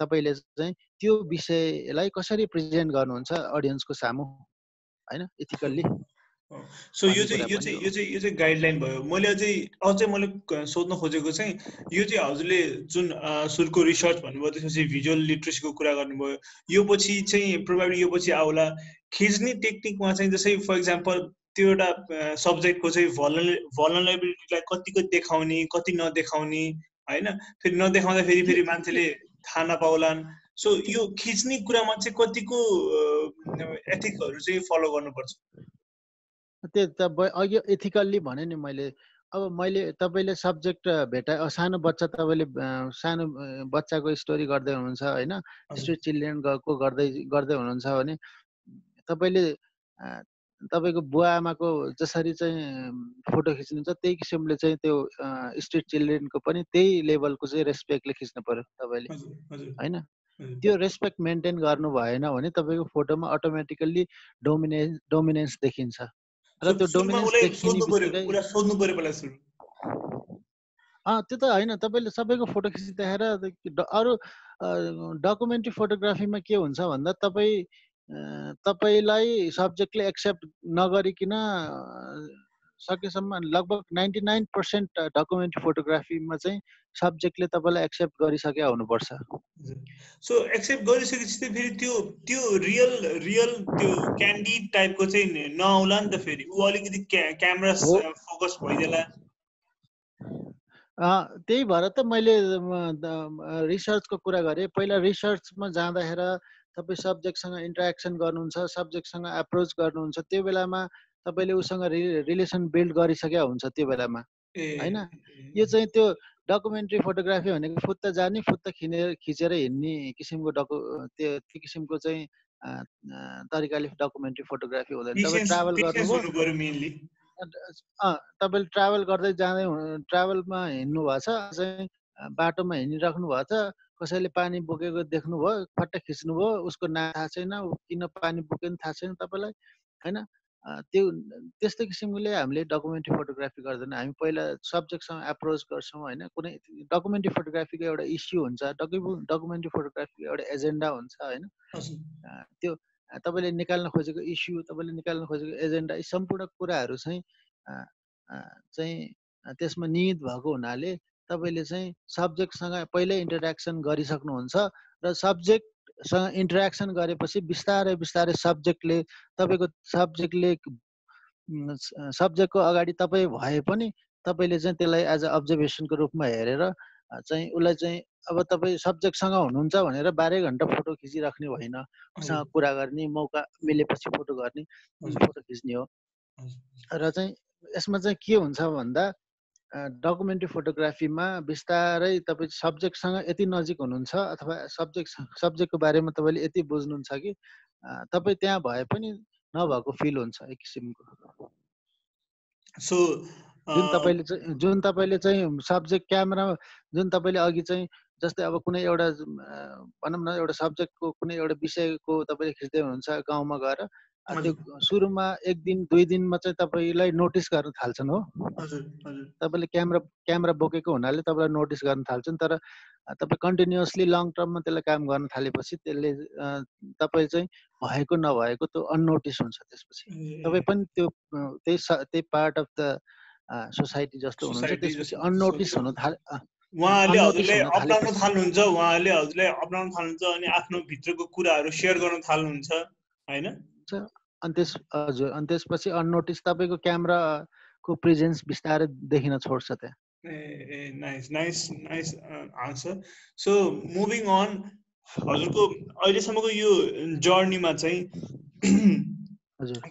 तपाईँले चाहिँ त्यो विषयलाई कसरी प्रेजेन्ट गर्नुहुन्छ अडियन्सको सामु होइन? इथिकल्ली सो यो चाहिँ यो चाहिँ यो चाहिँ यो चाहिँ गाइडलाइन भयो। मैले अझै अझै मैले सोध्न खोजेको चाहिँ यो चाहिँ हजुरले जुन सुरुको रिसर्च भन्नुभयो त्यसपछि भिजुअल लिट्रेसीको कुरा गर्नुभयो यो पछि चाहिँ प्रोभाइड यो पछि आउला। खिच्ने टेक्निकमा चाहिँ जस्तै फर इक्जाम्पल त्यो एउटा सब्जेक्टको चाहिँ भलन भलनेबिलिटीलाई कतिको देखाउने कति नदेखाउने होइन? फेरि नदेखाउँदा फेरि फेरि मान्छेले थाहा नपाउलान्। सो यो खिच्ने कुरामा चाहिँ कतिको एथिकहरू चाहिँ फलो गर्नुपर्छ? त्यो त अघि एथिकल्ली भने नि मैले अब मैले तपाईँले सब्जेक्ट भेटा सानो बच्चा तपाईँले सानो बच्चाको स्टोरी गर्दै हुनुहुन्छ होइन? स्ट्रिट चिल्ड्रेनको गर्दै गर्दै हुनुहुन्छ भने तपाईँले तपाईँको बुवा आमाको जसरी चाहिँ फोटो खिच्नुहुन्छ त्यही किसिमले चाहिँ त्यो स्ट्रिट चिल्ड्रेनको पनि त्यही लेभलको चाहिँ रेस्पेक्टले खिच्नु पर्यो तपाईँले होइन? त्यो रेस्पेक्ट मेन्टेन गर्नु भएन भने तपाईँको फोटोमा अटोमेटिकल्ली डोमिनेन्स डोमिनेन्स देखिन्छ। र त्यो डोमिनेन्स त्यो त होइन तपाईँले सबैको फोटो खिची देखाएर अरू डकुमेन्ट्री फोटोग्राफीमा के हुन्छ भन्दा तपाईँ तपाईँलाई सब्जेक्टले एक्सेप्ट नगरिकन सकेसम्म लगभग नाइन्टी नाइन पर्सेन्ट डकुमेन्ट्री फोटोग्राफीमा चाहिँ सब्जेक्टले तपाईँलाई एक्सेप्ट गरिसके हुनुपर्छ सो एक्सेप्ट गरिसकेपछि चाहिँ फेरि त्यो त्यो रियल रियल त्यो क्यान्डी टाइपको चाहिँ नआउला नि त फेरि। ऊ अलिकति क्यामेरा फोकस भइदिएला त्यही भएर त मैले रिसर्चको कुरा गरेँ। पहिला रिसर्चमा जाँदाखेरि तपाईँ सब्जेक्टसँग इन्टरेक्सन गर्नुहुन्छ सब्जेक्टसँग एप्रोच गर्नुहुन्छ। त्यो बेलामा तपाईँले उसँग रिलेसन बिल्ड गरिसकेका हुन्छ त्यो बेलामा होइन? यो चाहिँ त्यो डकुमेन्ट्री फोटोग्राफी भनेको फुत्त जाने फुत्त खिनेर खिचेर हिँड्ने किसिमको डकु त्यो त्यो किसिमको चाहिँ तरिकाले डकुमेन्ट्री फोटोग्राफी हुँदैन। तपाईँ ट्राभल गर्नुभयो तपाईँले ट्राभल गर्दै जाँदै ट्राभलमा हिँड्नु भएको छ चाहिँ बाटोमा हिँडिराख्नु भएको छ कसैले पानी बोकेको देख्नुभयो फट्ट खिच्नुभयो उसको ना थाहा छैन किन पानी बोक्यो थाहा छैन तपाईँलाई होइन? त्यो त्यस्तो किसिमले हामीले डकुमेन्ट्री फोटोग्राफी गर्दैन। हामी पहिला सब्जेक्टसँग एप्रोच गर्छौँ होइन? कुनै डकुमेन्ट्री फोटोग्राफीको एउटा इस्यु हुन्छ डकु डकुमेन्ट्री फोटोग्राफीको एउटा एजेन्डा हुन्छ होइन? त्यो तपाईँले निकाल्न खोजेको इस्यु तपाईँले निकाल्न खोजेको एजेन्डा यी सम्पूर्ण कुराहरू चाहिँ चाहिँ त्यसमा निहित भएको हुनाले तपाईँले चाहिँ सब्जेक्टसँग पहिल्यै इन्टरेक्सन गरिसक्नुहुन्छ र सब्जेक्ट सँग इन्टरेक्सन गरेपछि बिस्तारै बिस्तारै सब्जेक्टले तपाईँको सब्जेक्टले सब्जेक्टको अगाडि तपाईँ भए पनि तपाईँले चाहिँ त्यसलाई एज अ अब्जर्भेसनको रूपमा हेरेर चाहिँ उसलाई चाहिँ अब तपाईँ सब्जेक्टसँग हुनुहुन्छ भनेर बाह्रै घन्टा फोटो खिचिराख्ने होइन उसँग कुरा गर्ने मौका मिलेपछि फोटो गर्ने फोटो खिच्ने हो। र चाहिँ यसमा चाहिँ के हुन्छ भन्दा डकुमेन्ट्री फोटोग्राफीमा बिस्तारै तपाईँ सब्जेक्टसँग यति नजिक हुनुहुन्छ अथवा सब्जेक्ट सब्जेक्टको बारेमा तपाईँले यति बुझ्नुहुन्छ कि तपाईँ त्यहाँ भए पनि नभएको फिल हुन्छ एक किसिमको। सो जुन तपाईँले चाहिँ जुन तपाईँले चाहिँ सब्जेक्ट क्यामेरा जुन तपाईँले अघि चाहिँ जस्तै अब कुनै एउटा भनौँ न एउटा सब्जेक्टको कुनै एउटा विषयको तपाईँले खिच्दै हुनुहुन्छ गाउँमा गएर त्यो सुरुमा एक दिन दुई दिनमा चाहिँ तपाईँलाई नोटिस गर्न थाल्छन् हो। तपाईँले क्यामेरा क्यामेरा बोकेको हुनाले तपाईँलाई नोटिस गर्न थाल्छन् तर तपाईँ कन्टिन्युसली लङ टर्ममा त्यसलाई काम गर्न थालेपछि त्यसले तपाईँ चाहिँ भएको नभएको त्यो अननोटिस हुन्छ त्यसपछि। तपाईँ पनि त्यो त्यही त्यही पार्ट अफ द सोसाइटी जस्तो हुनुहुन्छ त्यसपछि अननोटिस हुनु थाल उहाँहरूले हजुरले अप्नाउन थाल्नुहुन्छ उहाँहरूले हजुरले अप्नाउन थाल्नुहुन्छ अनि आफ्नो भित्रको कुराहरू सेयर गर्न थाल्नुहुन्छ होइन? अनि त्यस हजुर अनि त्यसपछि अननोटिस तपाईँको क्यामेराको प्रेजेन्स बिस्तारै देखिन छोड्छ त्यहाँ। A nice nice nice answer so moving on हजुरको अहिलेसम्मको यो जर्नीमा चाहिँ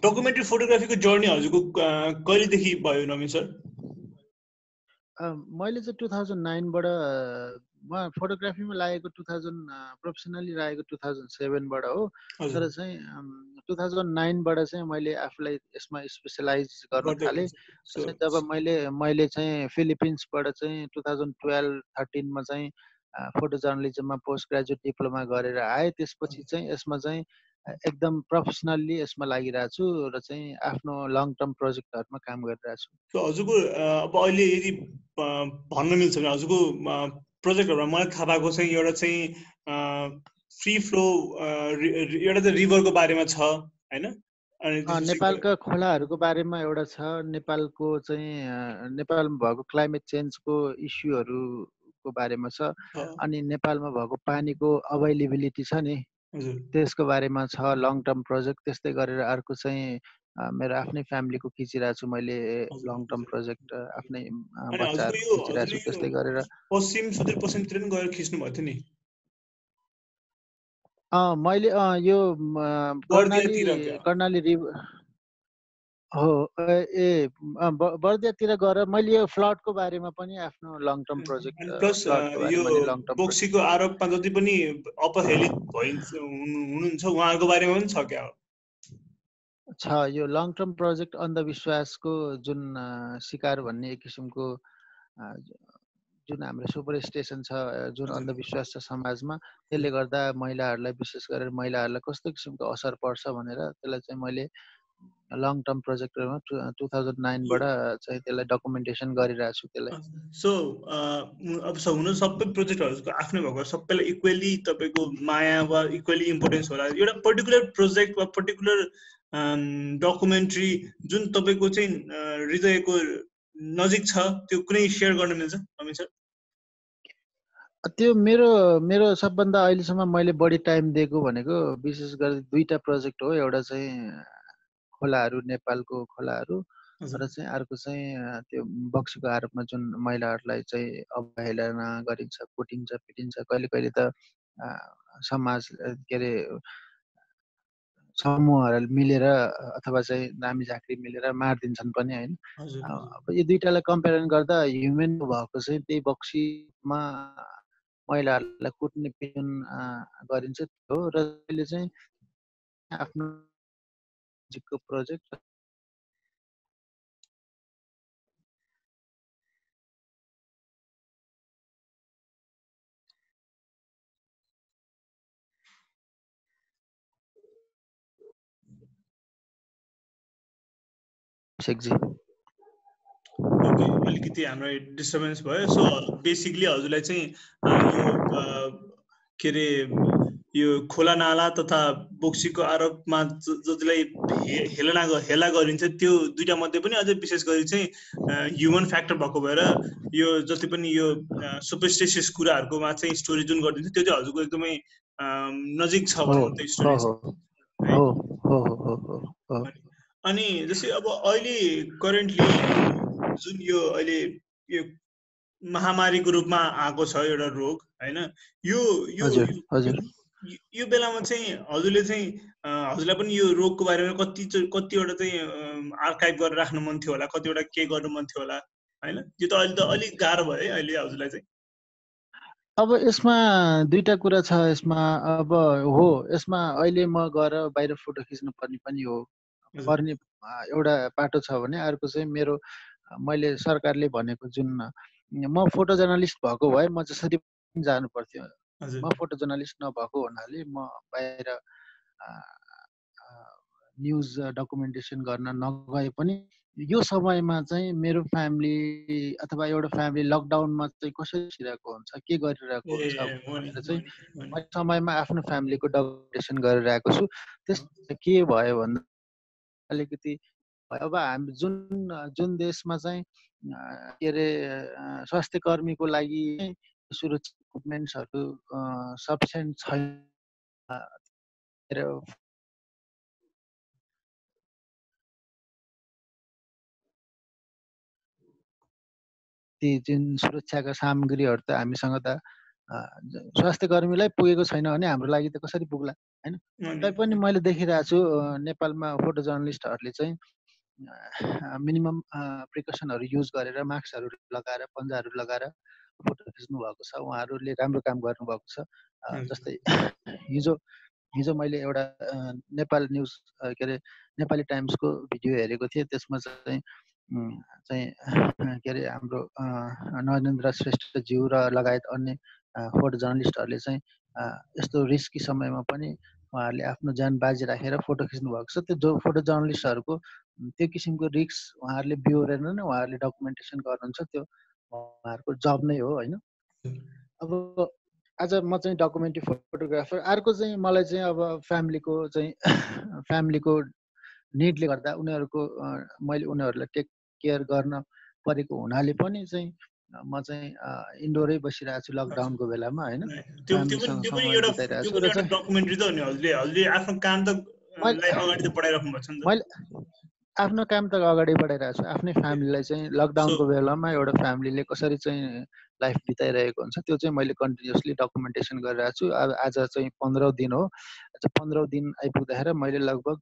डकुमेन्ट्री फोटोग्राफीको जर्नी हजुरको कहिलेदेखि भयो नमिन सर? मैले चाहिँ टु थाउजन्ड नाइनबाट म फोटोग्राफीमा लागेको टु थाउजन्ड प्रोफेसनली लागेको टु थाउजन्ड सेभेनबाट हो। तर चाहिँ टु थाउजन्ड नाइनबाट चाहिँ मैले आफूलाई यसमा स्पेसलाइज गर्न थालेँ। जब मैले मैले चाहिँ फिलिपिन्सबाट चाहिँ टु थाउजन्ड टुवेल्भ थर्टिनमा चाहिँ फोटो जर्नलिजममा पोस्ट ग्रेजुएट डिप्लोमा गरेर आएँ। त्यसपछि चाहिँ यसमा चाहिँ एकदम प्रोफेसनल्ली यसमा लागिरहेको छु र चाहिँ आफ्नो लङ टर्म प्रोजेक्टहरूमा काम गरिरहेको छु हजुरको अब अहिले यदि भन्न मिल्छ भने हजुरको प्रोजेक्टहरूमा मलाई थाहा भएको चाहिँ एउटा चाहिँ फ्री फ्लो एउटा चाहिँ रिभरको बारेमा छ होइन? नेपालका खोलाहरूको बारेमा एउटा छ नेपालको चाहिँ नेपालमा भएको क्लाइमेट चेन्जको इस्युहरूको बारेमा छ अनि नेपालमा भएको पानीको अभाइलेबिलिटी छ नि। त्यसको बारेमा छ लङ टर्म प्रोजेक्ट त्यस्तै गरेर अर्को चाहिँ मेरो आफ्नै फ्यामिलीको खिचिरहेको छु मैले लङ टर्म प्रोजेक्ट आफ्नै बच्चाहरू खिचिरहेको छु त्यस्तै गरेर। पश्चिम सुदूरपश्चिमतिर पनि गएर खिच्नु भएको थियो नि? मैले यो कर्णाली कर्णाली रिभ हो ए बर्दियातिर गएर मैले यो फ्लडको बारेमा पनि आफ्नो लङ टर्म प्रोजेक्ट प्लस यो बोक्सीको आरोपमा जति पनि अपहेलित भइन्छ हुनुहुन्छ। उहाँहरूको बारेमा पनि छ क्या? छ यो लङ टर्म प्रोजेक्ट अन्धविश्वासको जुन सिकार भन्ने एक किसिमको जुन हाम्रो सुपर स्टेसन छ जुन अन्धविश्वास छ समाजमा त्यसले गर्दा महिलाहरूलाई विशेष गरेर महिलाहरूलाई कस्तो किसिमको असर पर्छ भनेर त्यसलाई चाहिँ मैले लङ टर्म प्रोजेक्टहरूमा टु थाउजन्ड नाइनबाट चाहिँ त्यसलाई डकुमेन्टेसन गरिरहेको छु त्यसलाई। सो अब हुनु सबै प्रोजेक्टहरूको आफ्नै भएको सबैलाई इक्वेली तपाईँको माया वा इक्वेली इम्पोर्टेन्स होला। एउटा पर्टिकुलर प्रोजेक्ट वा पर्टिकुलर डकुमेन्ट्री जुन तपाईँको चाहिँ हृदयको नजिक छ त्यो कुनै सेयर गर्न मिल्छ अमित सर? त्यो मेरो मेरो सबभन्दा अहिलेसम्म मैले बढी टाइम दिएको भनेको विशेष गरी दुईवटा प्रोजेक्ट हो। एउटा चाहिँ खोलाहरू नेपालको खोलाहरू र चाहिँ अर्को चाहिँ त्यो बक्सीको आरोपमा जुन महिलाहरूलाई चाहिँ अवहेलना गरिन्छ कुटिन्छ पिटिन्छ कहिले कहिले त समाज के अरे समूहहरू मिलेर अथवा चाहिँ नामी झाँक्री मिलेर मारिदिन्छन् पनि होइन। अब यो दुइटालाई कम्पेरिजन गर्दा ह्युमेन भएको चाहिँ त्यही बक्सीमा महिलाहरूलाई कुट्ने पिटुन गरिन्छ हो र चाहिँ आफ्नो प्रोजेक्ट शेखजी अलिकति हाम्रो डिस्टर्बेन्स भयो? सो बेसिकली हजुरलाई चाहिँ यो के अरे यो खोला नाला तथा बोक्सीको आरोपमा जसलाई हेलना हेला गरिन्छ त्यो दुइटा मध्ये पनि अझै विशेष गरी चाहिँ ह्युमन फ्याक्टर भएको भएर यो जति पनि यो सुपरस्टेसियस कुराहरूकोमा चाहिँ स्टोरी जुन गरिदिन्छ त्यो चाहिँ हजुरको एकदमै नजिक छ अनि जस्तै अब अहिले करेन्टली जुन यो अहिले यो महामारीको रूपमा आएको छ एउटा रोग होइन? यो यो यो बेलामा चाहिँ हजुरले चाहिँ हजुरलाई पनि यो रोगको बारेमा कति कतिवटा चाहिँ आर्काइभ गरेर राख्नु मन थियो होला कतिवटा के गर्नु मन थियो होला होइन? यो त अहिले त अलिक गाह्रो भयो है अहिले हजुरलाई चाहिँ। अब यसमा दुईटा कुरा छ यसमा अब हो यसमा अहिले म गएर बाहिर फोटो खिच्नु पर्ने पनि हो। पर्ने एउटा बाटो छ भने अर्को चाहिँ मेरो मैले सरकारले भनेको जुन म फोटो जर्नलिस्ट भएको भए म जसरी पनि जानु पर्थ्यो म फोटो जर्नलिस्ट नभएको हुनाले म बाहिर न्युज डकुमेन्टेसन गर्न नगए पनि यो समयमा चाहिँ मेरो फ्यामिली अथवा एउटा फ्यामिली लकडाउनमा चाहिँ कसरी बसिरहेको हुन्छ के गरिरहेको हुन्छ भनेर चाहिँ मैले समयमा आफ्नो फ्यामिलीको डकुमेन्टेसन गरिरहेको छु। त्यस के भयो भन्दा अलिकति अब हामी जुन जुन देशमा चाहिँ के अरे स्वास्थ्य कर्मीको लागि सुरक्षा इक्विपमेन्ट्सहरू सफिसियन्ट छैन। ती जुन सुरक्षाका सामग्रीहरू त हामीसँग त स्वास्थ्य कर्मीलाई पुगेको छैन भने हाम्रो लागि त कसरी पुग्ला होइन? तैपनि मैले देखिरहेको छु नेपालमा फोटो जर्नलिस्टहरूले चाहिँ मिनिमम प्रिकसनहरू युज गरेर मास्कहरू लगाएर पन्जाहरू लगाएर फोटो खिच्नु भएको छ उहाँहरूले राम्रो काम गर्नुभएको छ। जस्तै *laughs* हिजो हिजो मैले एउटा नेपाल न्युज के अरे नेपाली टाइम्सको भिडियो हेरेको थिएँ। त्यसमा चाहिँ चाहिँ *laughs* के अरे हाम्रो नरेन्द्र श्रेष्ठज्यू र लगायत अन्य फोटो जर्नलिस्टहरूले चाहिँ यस्तो रिस्की समयमा पनि उहाँहरूले आफ्नो ज्यान बाजी राखेर फोटो खिच्नु भएको छ। त्यो जो फोटो जर्नलिस्टहरूको त्यो किसिमको रिक्स उहाँहरूले बिहोरेर नै उहाँहरूले डकुमेन्टेसन गर्नुहुन्छ। त्यो उहाँहरूको जब नै हो होइन? अब आज म चाहिँ डकुमेन्ट्री फोटोग्राफर अर्को चाहिँ मलाई चाहिँ अब फ्यामिलीको चाहिँ *laughs* फ्यामिलीको निडले गर्दा उनीहरूको मैले उनीहरूलाई टेक केयर गर्न परेको हुनाले पनि चाहिँ म चाहिँ इन्डोरै बसिरहेको छु लकडाउनको बेलामा होइन? मैले आफ्नो काम त अगाडि बढाइरहेको छु। आफ्नै फ्यामिलीलाई चाहिँ लकडाउनको बेलामा एउटा फ्यामिलीले कसरी चाहिँ लाइफ बिताइरहेको हुन्छ त्यो चाहिँ मैले कन्टिन्युसली डकुमेन्टेसन गरिरहेको छु। अब आज चाहिँ पन्ध्रौँ दिन हो। आज पन्ध्रौँ दिन आइपुग्दाखेरि मैले लगभग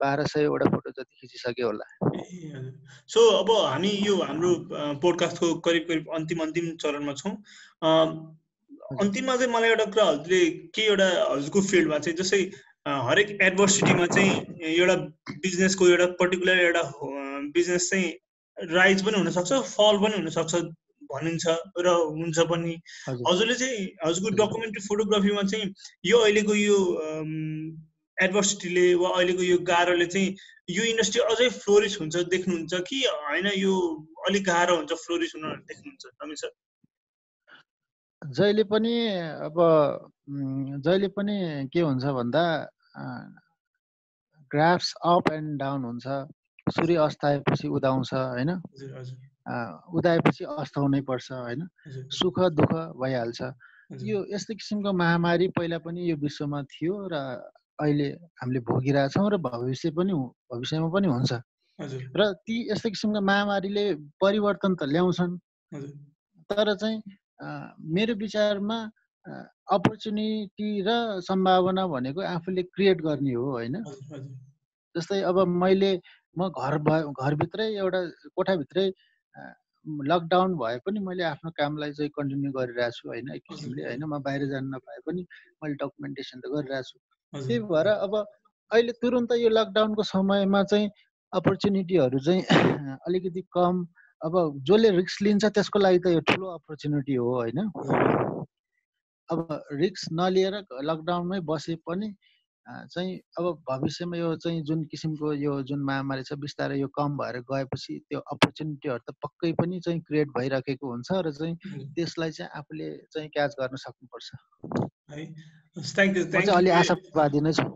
बाह्र सयवटा फोटो जति खिचिसक्यो होला। सो अब हामी यो हाम्रो पोडकास्टको करिब करिब अन्तिम अन्तिम चरणमा छौँ। अन्तिममा चाहिँ मलाई एउटा कुरा हजुरले के एउटा हजुरको फिल्डमा चाहिँ जस्तै हरेक एडभर्सिटीमा चाहिँ एउटा बिजनेसको एउटा पर्टिकुलर एउटा बिजनेस चाहिँ राइज पनि हुनसक्छ फल पनि हुनसक्छ भनिन्छ र हुन्छ पनि। हजुरले चाहिँ हजुरको डकुमेन्ट्री फोटोग्राफीमा चाहिँ यो अहिलेको यो एडभर्सिटीले वा अहिलेको यो गाह्रोले चाहिँ यो इन्डस्ट्री अझै फ्लोरिस हुन्छ देख्नुहुन्छ कि होइन यो अलिक गाह्रो हुन्छ फ्लोरिस हुन देख्नुहुन्छ सर जहिले पनि अब जहिले पनि के हुन्छ भन्दा ग्राफ्स अप एन्ड डाउन हुन्छ। सूर्य अस्ताएपछि उदाउँछ होइन? उदाएपछि अस्ताउनै पर्छ होइन? सुख दुःख भइहाल्छ। यो यस्तो किसिमको महामारी पहिला पनि यो विश्वमा थियो र अहिले हामीले भोगिरहेछौँ र भविष्य पनि भविष्यमा पनि हुन्छ। र ती यस्तो किसिमको महामारीले परिवर्तन त ल्याउँछन्। तर चाहिँ मेरो विचारमा अपर्च्युनिटी र सम्भावना भनेको आफूले क्रिएट गर्ने हो होइन? जस्तै अब मैले म घर भयो घरभित्रै एउटा कोठाभित्रै लकडाउन भए पनि मैले आफ्नो कामलाई चाहिँ कन्टिन्यू गरिरहेको छु होइन? एक किसिमले होइन? म बाहिर जान नपाए पनि मैले डकुमेन्टेसन त गरिरहेको छु त्यही भएर अब अहिले तुरन्त यो लकडाउनको समयमा चाहिँ अपर्च्युनिटीहरू चाहिँ *clears throat* अलिकति कम अब जसले रिक्स लिन्छ त्यसको लागि त यो ठुलो अपर्च्युनिटी हो होइन? अब रिक्स नलिएर लकडाउनमै बसे पनि चाहिँ अब भविष्यमा यो चाहिँ जुन किसिमको यो जुन महामारी छ बिस्तारै यो कम भएर गएपछि त्यो अपर्च्युनिटीहरू त पक्कै पनि चाहिँ क्रिएट भइराखेको हुन्छ र चाहिँ त्यसलाई चाहिँ आफूले चाहिँ क्याच गर्न सक्नुपर्छ। अलि आशावादी नै छु।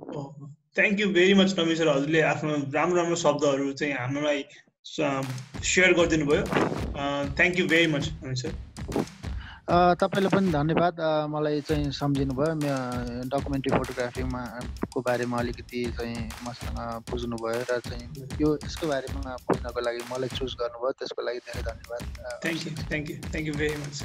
Thank you very much Nami sir हजुरले आफ्नो राम्रो राम्रो शब्दहरू चाहिँ हामीलाई सेयर गरिदिनु भयो thank you very much sir. तपाईँलाई पनि धन्यवाद। मलाई चाहिँ सम्झिनु भयो डकुमेन्ट्री फोटोग्राफीमा को बारेमा अलिकति चाहिँ मसँग बुझ्नुभयो र चाहिँ यो यसको बारेमा बुझ्नको लागि मलाई चुज गर्नुभयो त्यसको लागि धेरै धन्यवाद। Thank you thank you thank you very much